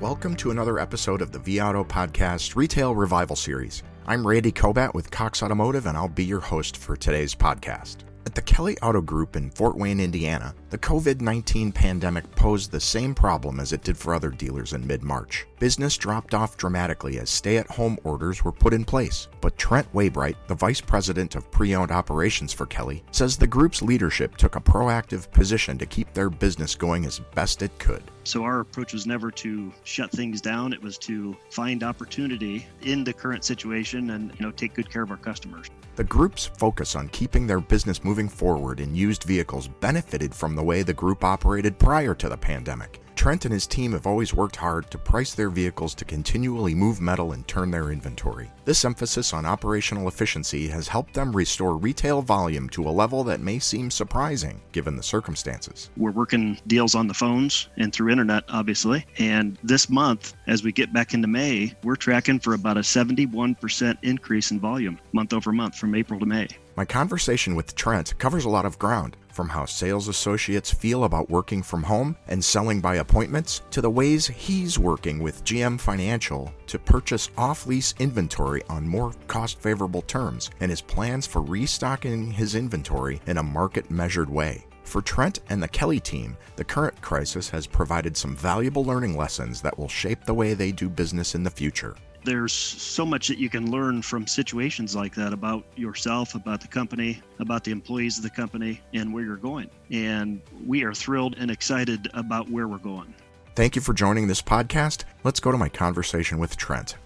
Welcome to another episode of the vAuto Podcast Retail Revival Series. I'm Randy Kobat with Cox Automotive, and I'll be your host for today's podcast. At the Kelley Auto Group in Fort Wayne, Indiana, the COVID 19 pandemic posed the same problem as it did for other dealers in mid March. Business dropped off dramatically as stay at home orders were put in place. But Trent Waybright, the vice president of pre owned operations for Kelley, says the group's leadership took a proactive position to keep their business going as best it could. So our approach was never to shut things down. It was to find opportunity in the current situation and you know take good care of our customers. The group's focus on keeping their business moving forward in used vehicles benefited from the way the group operated prior to the pandemic. Trent and his team have always worked hard to price their vehicles to continually move metal and turn their inventory. This emphasis on operational efficiency has helped them restore retail volume to a level that may seem surprising given the circumstances. We're working deals on the phones and through internet, obviously. And this month, as we get back into May, we're tracking for about a 71% increase in volume month over month from April to May. My conversation with Trent covers a lot of ground, from how sales associates feel about working from home and selling by appointments, to the ways he's working with GM Financial to purchase off lease inventory on more cost favorable terms, and his plans for restocking his inventory in a market measured way. For Trent and the Kelley team, the current crisis has provided some valuable learning lessons that will shape the way they do business in the future there's so much that you can learn from situations like that about yourself, about the company, about the employees of the company, and where you're going. And we are thrilled and excited about where we're going. Thank you for joining this podcast. Let's go to my conversation with Trent.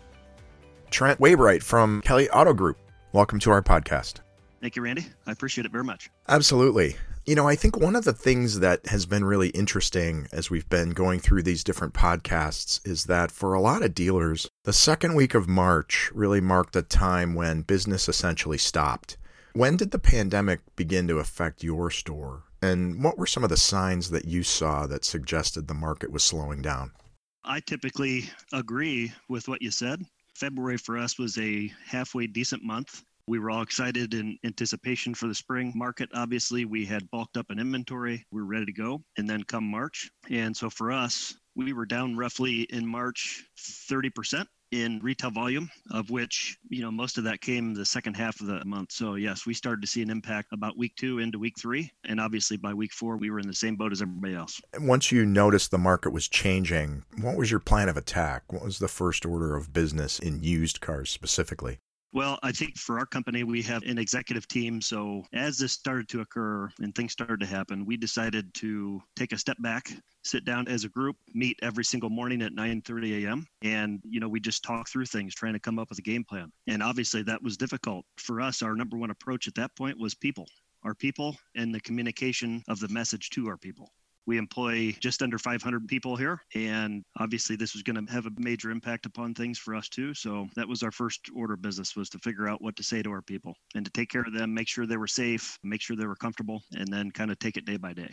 Trent Waybright from Kelley Auto Group. Welcome to our podcast. Thank you, Randy. I appreciate it very much. Absolutely. You know, I think one of the things that has been really interesting as we've been going through these different podcasts is that for a lot of dealers, the second week of March really marked a time when business essentially stopped. When did the pandemic begin to affect your store? And what were some of the signs that you saw that suggested the market was slowing down? I typically agree with what you said. February for us was a halfway decent month. We were all excited in anticipation for the spring market. Obviously, we had bulked up an inventory. We were ready to go. And then come March. And so for us, we were down roughly in March 30% in retail volume, of which, you know, most of that came the second half of the month. So yes, we started to see an impact about week two into week three. And obviously by week four, we were in the same boat as everybody else. Once you noticed the market was changing, what was your plan of attack? What was the first order of business in used cars specifically? Well, I think for our company, we have an executive team. So as this started to occur and things started to happen, we decided to take a step back, sit down as a group, meet every single morning at 9:30 a.m. And you know, we just talk through things, trying to come up with a game plan. And obviously, that was difficult for us. Our number one approach at that point was people, our people, and the communication of the message to our people. We employ just under 500 people here, and obviously this was going to have a major impact upon things for us too. So that was our first order of business was to figure out what to say to our people and to take care of them, make sure they were safe, make sure they were comfortable, and then kind of take it day by day.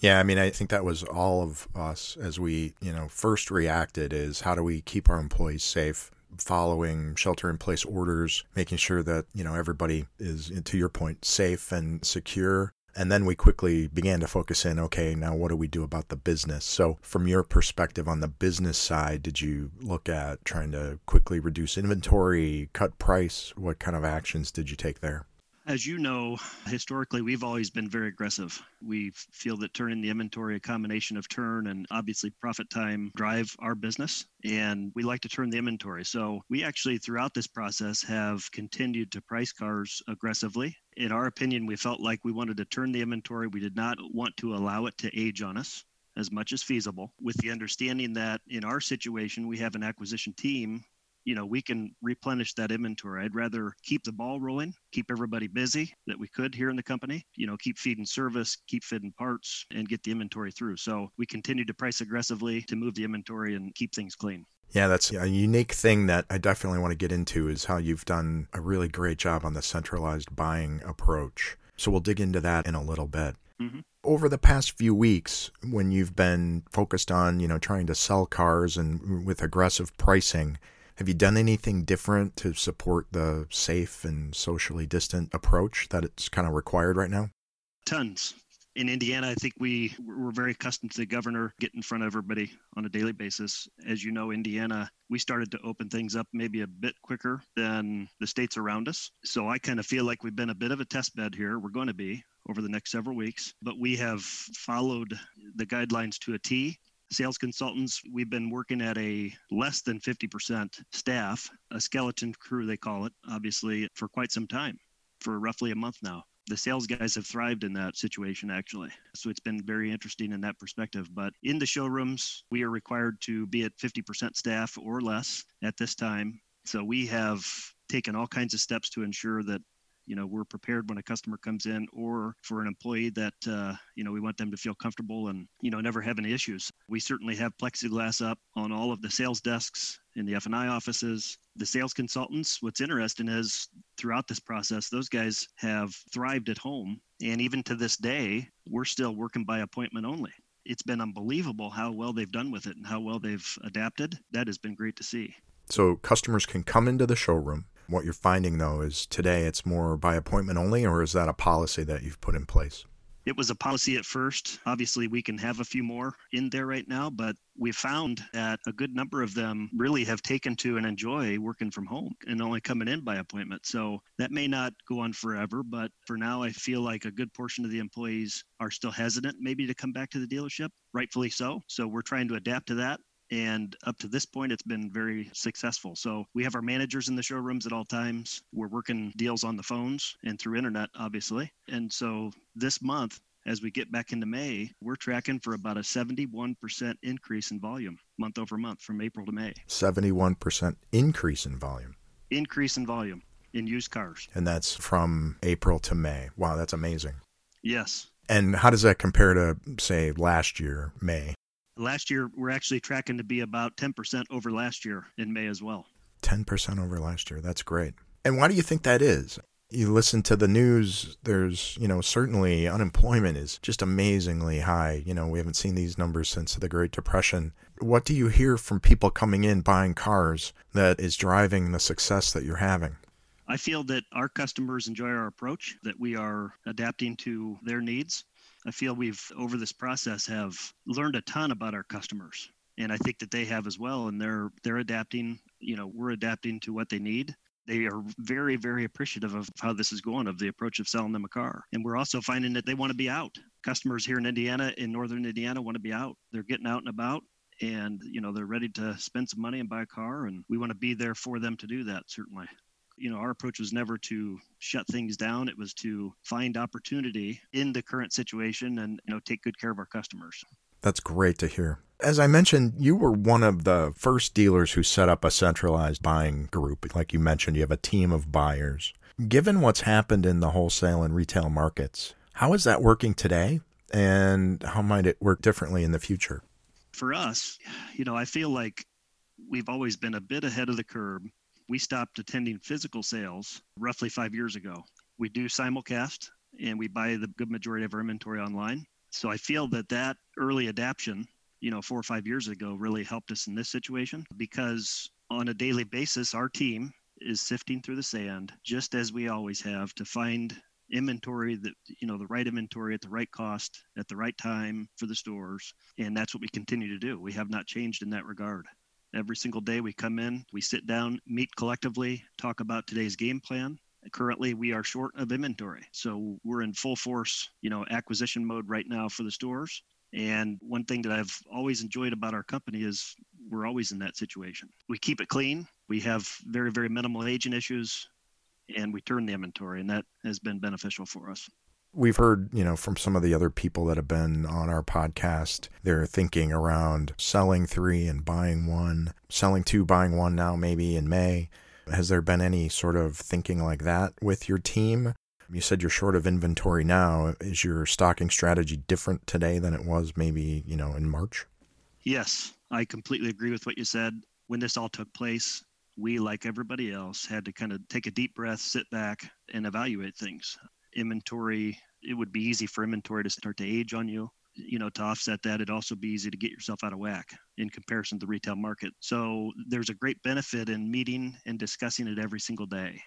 Yeah, I mean, I think that was all of us as we, you know, first reacted is how do we keep our employees safe, following shelter in place orders, making sure that, you know, everybody is, to your point, safe and secure. And then we quickly began to focus in okay, now what do we do about the business? So, from your perspective on the business side, did you look at trying to quickly reduce inventory, cut price? What kind of actions did you take there? As you know, historically, we've always been very aggressive. We feel that turning the inventory, a combination of turn and obviously profit time, drive our business. And we like to turn the inventory. So we actually, throughout this process, have continued to price cars aggressively. In our opinion, we felt like we wanted to turn the inventory. We did not want to allow it to age on us as much as feasible, with the understanding that in our situation, we have an acquisition team you know we can replenish that inventory. I'd rather keep the ball rolling keep everybody busy that we could here in the company you know keep feeding service keep feeding parts and get the inventory through. So we continue to price aggressively to move the inventory and keep things clean yeah, that's a unique thing that I definitely want to get into is how you've done a really great job on the centralized buying approach. So we'll dig into that in a little bit. Mm-hmm. Over the past few weeks, when you've been focused on, you know, trying to sell cars and with aggressive pricing, have you done anything different to support the safe and socially distant approach that it's kind of required right now? Tons. In Indiana, I think we we're very accustomed to the governor getting in front of everybody on a daily basis. As you know, Indiana, we started to open things up maybe a bit quicker than the states around us. So I kind of feel like we've been a bit of a test bed here. We're going to be over the next several weeks, but we have followed the guidelines to a T sales consultants, we've been working at a less than 50% staff, a skeleton crew, they call it, obviously, for quite some time, for roughly a month now the sales guys have thrived in that situation actually. So it's been very interesting in that perspective. But in the showrooms, we are required to be at 50% staff or less at this time. So we have taken all kinds of steps to ensure that you know we're prepared when a customer comes in or for an employee that uh, you know we want them to feel comfortable and you know never have any issues. We certainly have plexiglass up on all of the sales desks in the f&i offices. The sales consultants what's interesting is throughout this process those guys have thrived at home. And even to this day we're still working by appointment only. It's been unbelievable how well they've done with it and how well they've adapted. That has been great to see. So customers can come into the showroom what you're finding though is today it's more by appointment only, or is that a policy that you've put in place? It was a policy at first. Obviously, we can have a few more in there right now, but we found that a good number of them really have taken to and enjoy working from home and only coming in by appointment. So that may not go on forever, but for now, I feel like a good portion of the employees are still hesitant maybe to come back to the dealership, rightfully so. So we're trying to adapt to that and up to this point it's been very successful so we have our managers in the showrooms at all times we're working deals on the phones and through internet obviously and so this month as we get back into May, we're tracking for about a 71% increase in volume month over month from April to May. 71% increase in volume. Increase in volume in used cars. And that's from April to May. Wow, that's amazing. Yes. And how does that compare to, say, last year, May? Last year, we're actually tracking to be about 10% over last year in May as well. 10% over last year. That's great. And why do you think that is? You listen to the news, there's, you know, certainly unemployment is just amazingly high. You know, we haven't seen these numbers since the Great Depression. What do you hear from people coming in buying cars that is driving the success that you're having? I feel that our customers enjoy our approach, that we are adapting to their needs. I feel we've over this process have learned a ton about our customers, and I think that they have as well, and they're they're adapting. You know, we're adapting to what they need. They are very, very appreciative of how this is going, of the approach of selling them a car. And we're also finding that they want to be out. Customers here in Indiana, in northern Indiana, want to be out. They're getting out and about and you know they're ready to spend some money and buy a car and we want to be there for them to do that certainly you know, our approach was never to shut things down. It was to find opportunity in the current situation and, you know, take good care of our customers. That's great to hear. As I mentioned, you were one of the first dealers who set up a centralized buying group. Like you mentioned, you have a team of buyers. Given what's happened in the wholesale and retail markets, how is that working today? And how might it work differently in the future? For us, you know, I feel like we've always been a bit ahead of the curve we stopped attending physical sales roughly five years ago. We do simulcast and we buy the good majority of our inventory online. So I feel that that early adaptation, you know, four or five years ago really helped us in this situation because on a daily basis, our team is sifting through the sand just as we always have to find inventory that you know the right inventory at the right cost at the right time for the stores and that's what we continue to do we have not changed in that regard Every single day we come in, we sit down, meet collectively, talk about today's game plan. Currently, we are short of inventory. So we're in full force, you know, acquisition mode right now for the stores. And one thing that I've always enjoyed about our company is we're always in that situation. We keep it clean. We have very, very minimal agent issues and we turn the inventory, and that has been beneficial for us we've heard, you know, from some of the other people that have been on our podcast, they're thinking around selling three and buying one, selling two, buying one now, maybe in May. Has there been any sort of thinking like that with your team? You said you're short of inventory now. Is your stocking strategy different today than it was maybe, you know, in March? Yes, I completely agree with what you said. When this all took place, we, like everybody else, had to kind of take a deep breath, sit back, and evaluate things inventory, it would be easy for inventory to start to age on you. You know, to offset that, it'd also be easy to get yourself out of whack in comparison to the retail market. So there's a great benefit in meeting and discussing it every single day.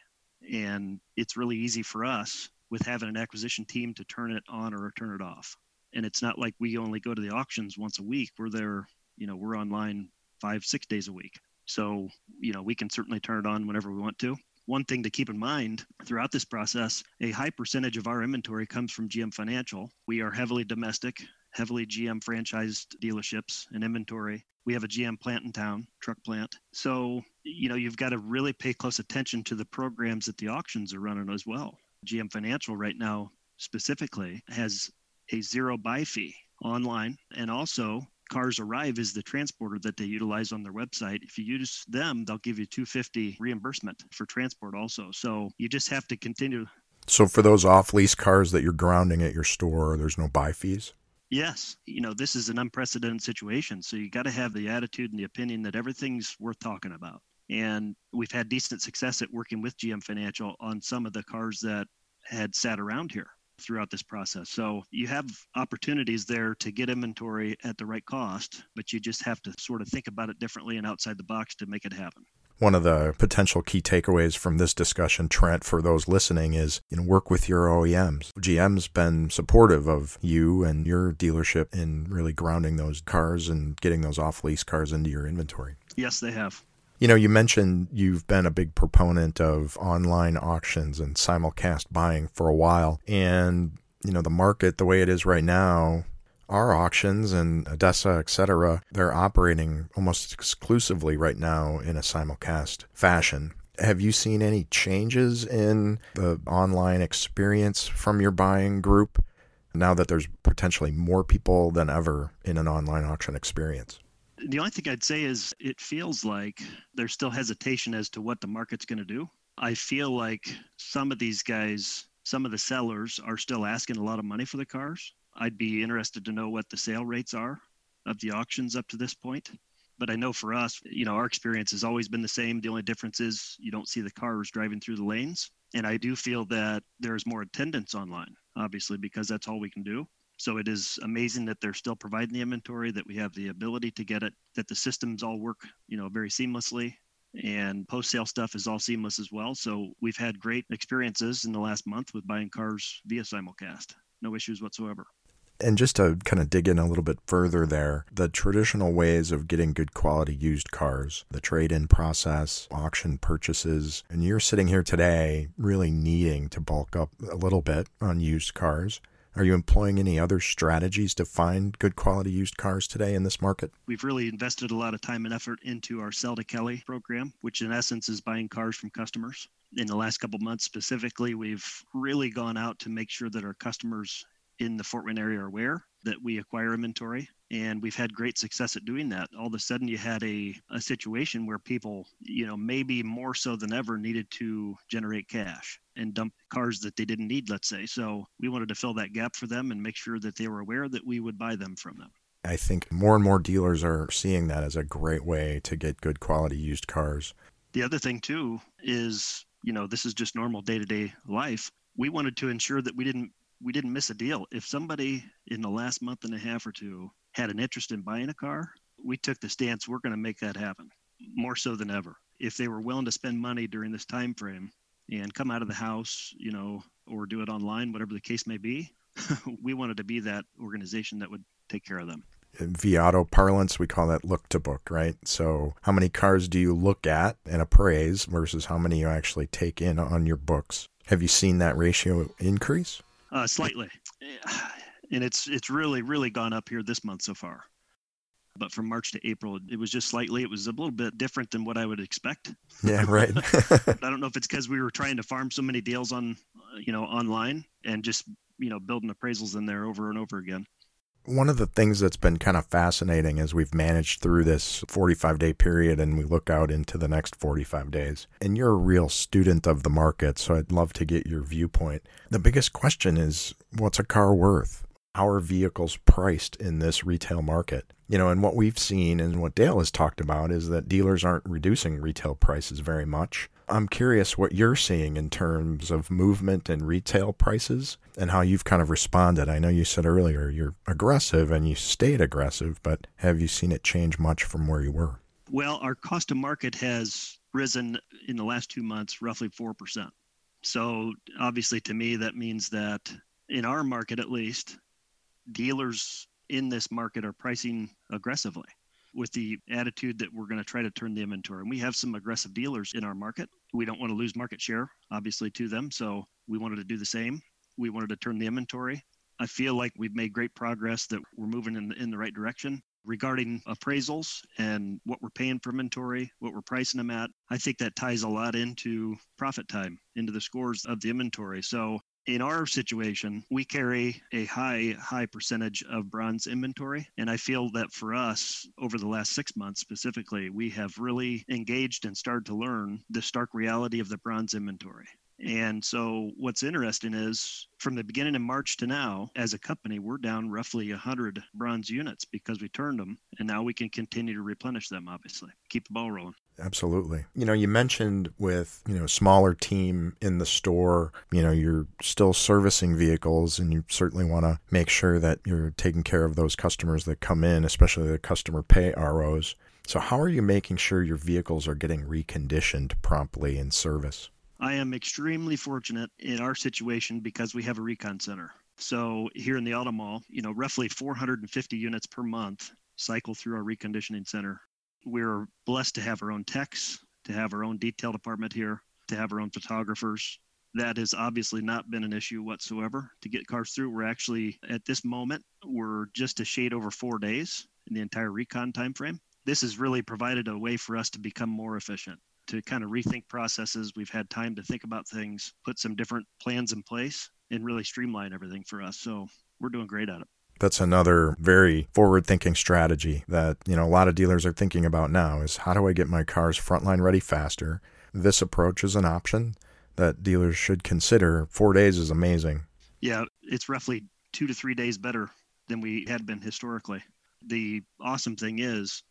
And it's really easy for us with having an acquisition team to turn it on or turn it off. And it's not like we only go to the auctions once a week. We're there, you know, we're online five, six days a week. So, you know, we can certainly turn it on whenever we want to. One thing to keep in mind throughout this process a high percentage of our inventory comes from GM Financial. We are heavily domestic, heavily GM franchised dealerships and inventory. We have a GM plant in town, truck plant. So, you know, you've got to really pay close attention to the programs that the auctions are running as well. GM Financial right now specifically has a zero buy fee online and also CarsArrive is the transporter that they utilize on their website. If you use them they'll give you 250 reimbursement for transport also. So you just have to continue. So for those off lease cars that you're grounding at your store there's no buy fees? Yes, you know, this is an unprecedented situation. So you got to have the attitude and the opinion that everything's worth talking about. And we've had decent success at working with GM Financial on some of the cars that had sat around here throughout this process. So you have opportunities there to get inventory at the right cost, but you just have to sort of think about it differently and outside the box to make it happen one of the potential key takeaways from this discussion, Trent, for those listening is, you know, work with your OEMs. GM's been supportive of you and your dealership in really grounding those cars and getting those off lease cars into your inventory. Yes, they have. You know, you mentioned you've been a big proponent of online auctions and simulcast buying for a while. And, you know, the market, the way it is right now, our auctions and ADESA, etc., they're operating almost exclusively right now in a simulcast fashion. Have you seen any changes in the online experience from your buying group now that there's potentially more people than ever in an online auction experience? The only thing I'd say is it feels like there's still hesitation as to what the market's going to do. I feel like some of these guys, some of the sellers are still asking a lot of money for the cars I'd be interested to know what the sale rates are of the auctions up to this point. But I know for us, you know, our experience has always been the same. The only difference is you don't see the cars driving through the lanes. And I do feel that there's more attendance online, obviously, because that's all we can do. So it is amazing that they're still providing the inventory, that we have the ability to get it, that the systems all work, you know, very seamlessly. And post sale stuff is all seamless as well. So we've had great experiences in the last month with buying cars via simulcast. No issues whatsoever. And just to kind of dig in a little bit further there, the traditional ways of getting good quality used cars, the trade in process, auction purchases, and you're sitting here today really needing to bulk up a little bit on used cars. Are you employing any other strategies to find good quality used cars today in this market? We've really invested a lot of time and effort into our Sell to Kelley program, which in essence is buying cars from customers. In the last couple months specifically, we've really gone out to make sure that our customers in the Fort Wayne area are aware that we acquire inventory and we've had great success at doing that. All of a sudden you had a, a situation where people you know maybe more so than ever needed to generate cash and dump cars that they didn't need let's say. So we wanted to fill that gap for them and make sure that they were aware that we would buy them from them. I think more and more dealers are seeing that as a great way to get good quality used cars. The other thing too is you know this is just normal day-to-day life. We wanted to ensure that we didn't we didn't miss a deal. If somebody in the last month and a half or two had an interest in buying a car, we took the stance we're going to make that happen more so than ever. If they were willing to spend money during this time frame and come out of the house, you know, or do it online, whatever the case may be, we wanted to be that organization that would take care of them. In vAuto parlance, we call that look to book, right? So, how many cars do you look at and appraise versus how many you actually take in on your books? Have you seen that ratio increase? uh, slightly, and it's it's really really gone up here this month so far. But from March to April, it was just slightly. It was a little bit different than what I would expect. Yeah, right. I don't know if it's because we were trying to farm so many deals on, you know, online and just you know building appraisals in there over and over again. One of the things that's been kind of fascinating as we've managed through this 45 day period and we look out into the next 45 days, and you're a real student of the market, so I'd love to get your viewpoint. The biggest question is what's a car worth? Are vehicles priced in this retail market? You know, and what we've seen and what Dale has talked about is that dealers aren't reducing retail prices very much. I'm curious what you're seeing in terms of movement and retail prices and how you've kind of responded. I know you said earlier you're aggressive and you stayed aggressive, but have you seen it change much from where you were? Well, our cost to market has risen in the last two months roughly 4%. So obviously, to me, that means that in our market at least, dealers in this market are pricing aggressively with the attitude that we're going to try to turn the inventory. And we have some aggressive dealers in our market. We don't want to lose market share, obviously, to them. So we wanted to do the same. We wanted to turn the inventory. I feel like we've made great progress, that we're moving in the, in the right direction. Regarding appraisals and what we're paying for inventory, what we're pricing them at, I think that ties a lot into profit time, into the scores of the inventory. So in our situation, we carry a high, high percentage of bronze inventory. And I feel that for us, over the last six months specifically, we have really engaged and started to learn the stark reality of the bronze inventory. And so, what's interesting is from the beginning of March to now, as a company, we're down roughly 100 bronze units because we turned them. And now we can continue to replenish them, obviously, keep the ball rolling. Absolutely. You know, you mentioned with, you know, smaller team in the store, you know, you're still servicing vehicles and you certainly want to make sure that you're taking care of those customers that come in, especially the customer pay ROs. So how are you making sure your vehicles are getting reconditioned promptly in service? I am extremely fortunate in our situation because we have a recon center. So here in the Auto Mall, you know, roughly 450 units per month cycle through our reconditioning center. We're blessed to have our own techs, to have our own detail department here, to have our own photographers. That has obviously not been an issue whatsoever to get cars through. We're actually at this moment, we're just a shade over four days in the entire recon timeframe. This has really provided a way for us to become more efficient to kind of rethink processes. We've had time to think about things, put some different plans in place, and really streamline everything for us. So we're doing great at it. That's another very forward thinking strategy that, you know, a lot of dealers are thinking about now is how do I get my cars frontline ready faster? This approach is an option that dealers should consider. 4 days is amazing. Yeah, it's roughly 2 to 3 days better than we had been historically. The awesome thing is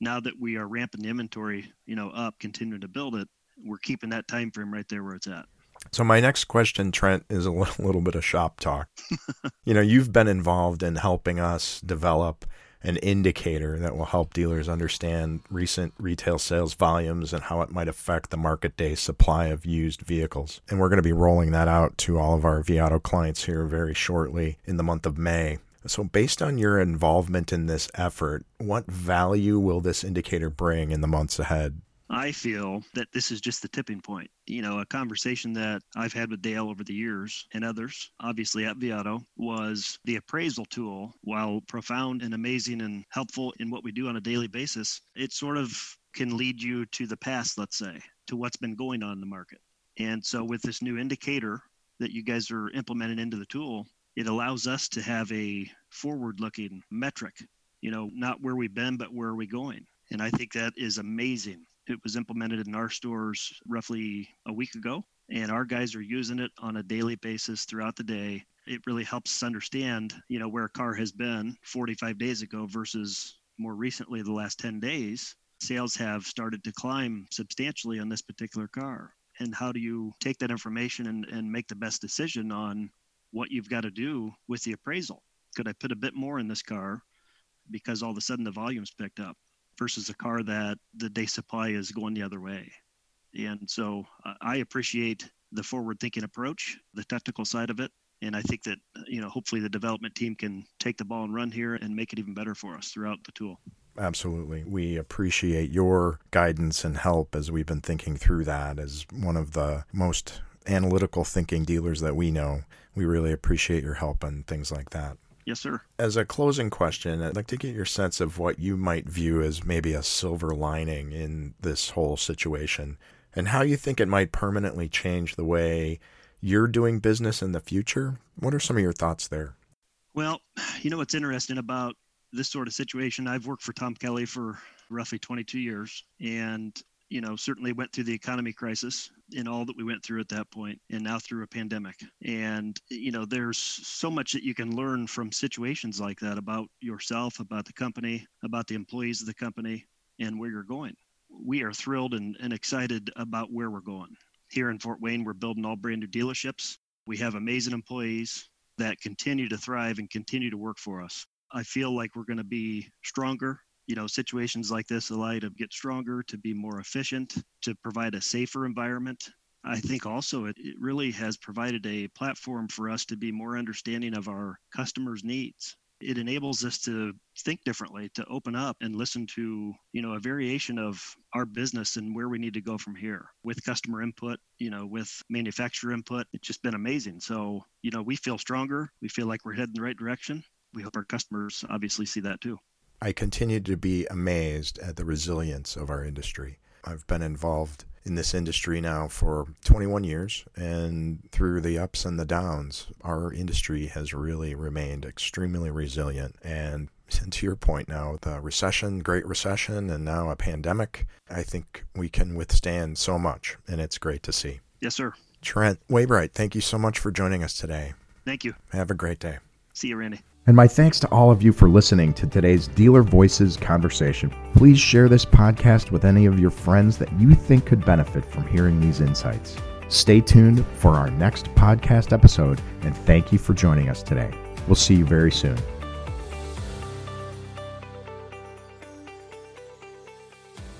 now that we are ramping the inventory, you know, up, continuing to build it, we're keeping that time frame right there where it's at. So my next question, Trent, is a little, little bit of shop talk. you know, you've been involved in helping us develop an indicator that will help dealers understand recent retail sales volumes and how it might affect the market day supply of used vehicles. And we're going to be rolling that out to all of our vAuto clients here very shortly in the month of May. So, based on your involvement in this effort, what value will this indicator bring in the months ahead? I feel that this is just the tipping point. You know, a conversation that I've had with Dale over the years and others, obviously at vAuto, was the appraisal tool, while profound and amazing and helpful in what we do on a daily basis, it sort of can lead you to the past, let's say, to what's been going on in the market. And so, with this new indicator that you guys are implementing into the tool, it allows us to have a forward looking metric, you know, not where we've been, but where are we going. And I think that is amazing. It was implemented in our stores roughly a week ago, and our guys are using it on a daily basis throughout the day. It really helps us understand, you know, where a car has been 45 days ago versus more recently the last 10 days. Sales have started to climb substantially on this particular car. And how do you take that information and, and make the best decision on what you've got to do with the appraisal. Could I put a bit more in this car because all of a sudden the volume's picked up versus a car that the day supply is going the other way? And so uh, I appreciate the forward thinking approach, the technical side of it. And I think that, you know, hopefully the development team can take the ball and run here and make it even better for us throughout the tool. Absolutely. We appreciate your guidance and help as we've been thinking through that as one of the most analytical thinking dealers that we know. We really appreciate your help on things like that. Yes, sir. As a closing question, I'd like to get your sense of what you might view as maybe a silver lining in this whole situation and how you think it might permanently change the way you're doing business in the future. What are some of your thoughts there? Well, you know what's interesting about this sort of situation? I've worked for Tom Kelley for roughly 22 years, and you know, certainly went through the economy crisis and all that we went through at that point, and now through a pandemic. And, you know, there's so much that you can learn from situations like that about yourself, about the company, about the employees of the company, and where you're going. We are thrilled and, and excited about where we're going. Here in Fort Wayne, we're building all brand new dealerships. We have amazing employees that continue to thrive and continue to work for us. I feel like we're going to be stronger you know situations like this allow you to get stronger to be more efficient to provide a safer environment. I think also it, it really has provided a platform for us to be more understanding of our customers' needs. It enables us to think differently to open up and listen to you know a variation of our business and where we need to go from here with customer input you know with manufacturer input. It's just been amazing. So you know we feel stronger. We feel like we're heading the right direction. We hope our customers obviously see that too i continue to be amazed at the resilience of our industry i've been involved in this industry now for 21 years, and through the ups and the downs, our industry has really remained extremely resilient. And to your point now, the recession, Great Recession, and now a pandemic, I think we can withstand so much, and it's great to see. Yes, sir. Trent Waybright, thank you so much for joining us today. Thank you. Have a great day. See you, Randy. And my thanks to all of you for listening to today's Dealer Voices conversation. Please share this podcast with any of your friends that you think could benefit from hearing these insights. Stay tuned for our next podcast episode, and thank you for joining us today. We'll see you very soon.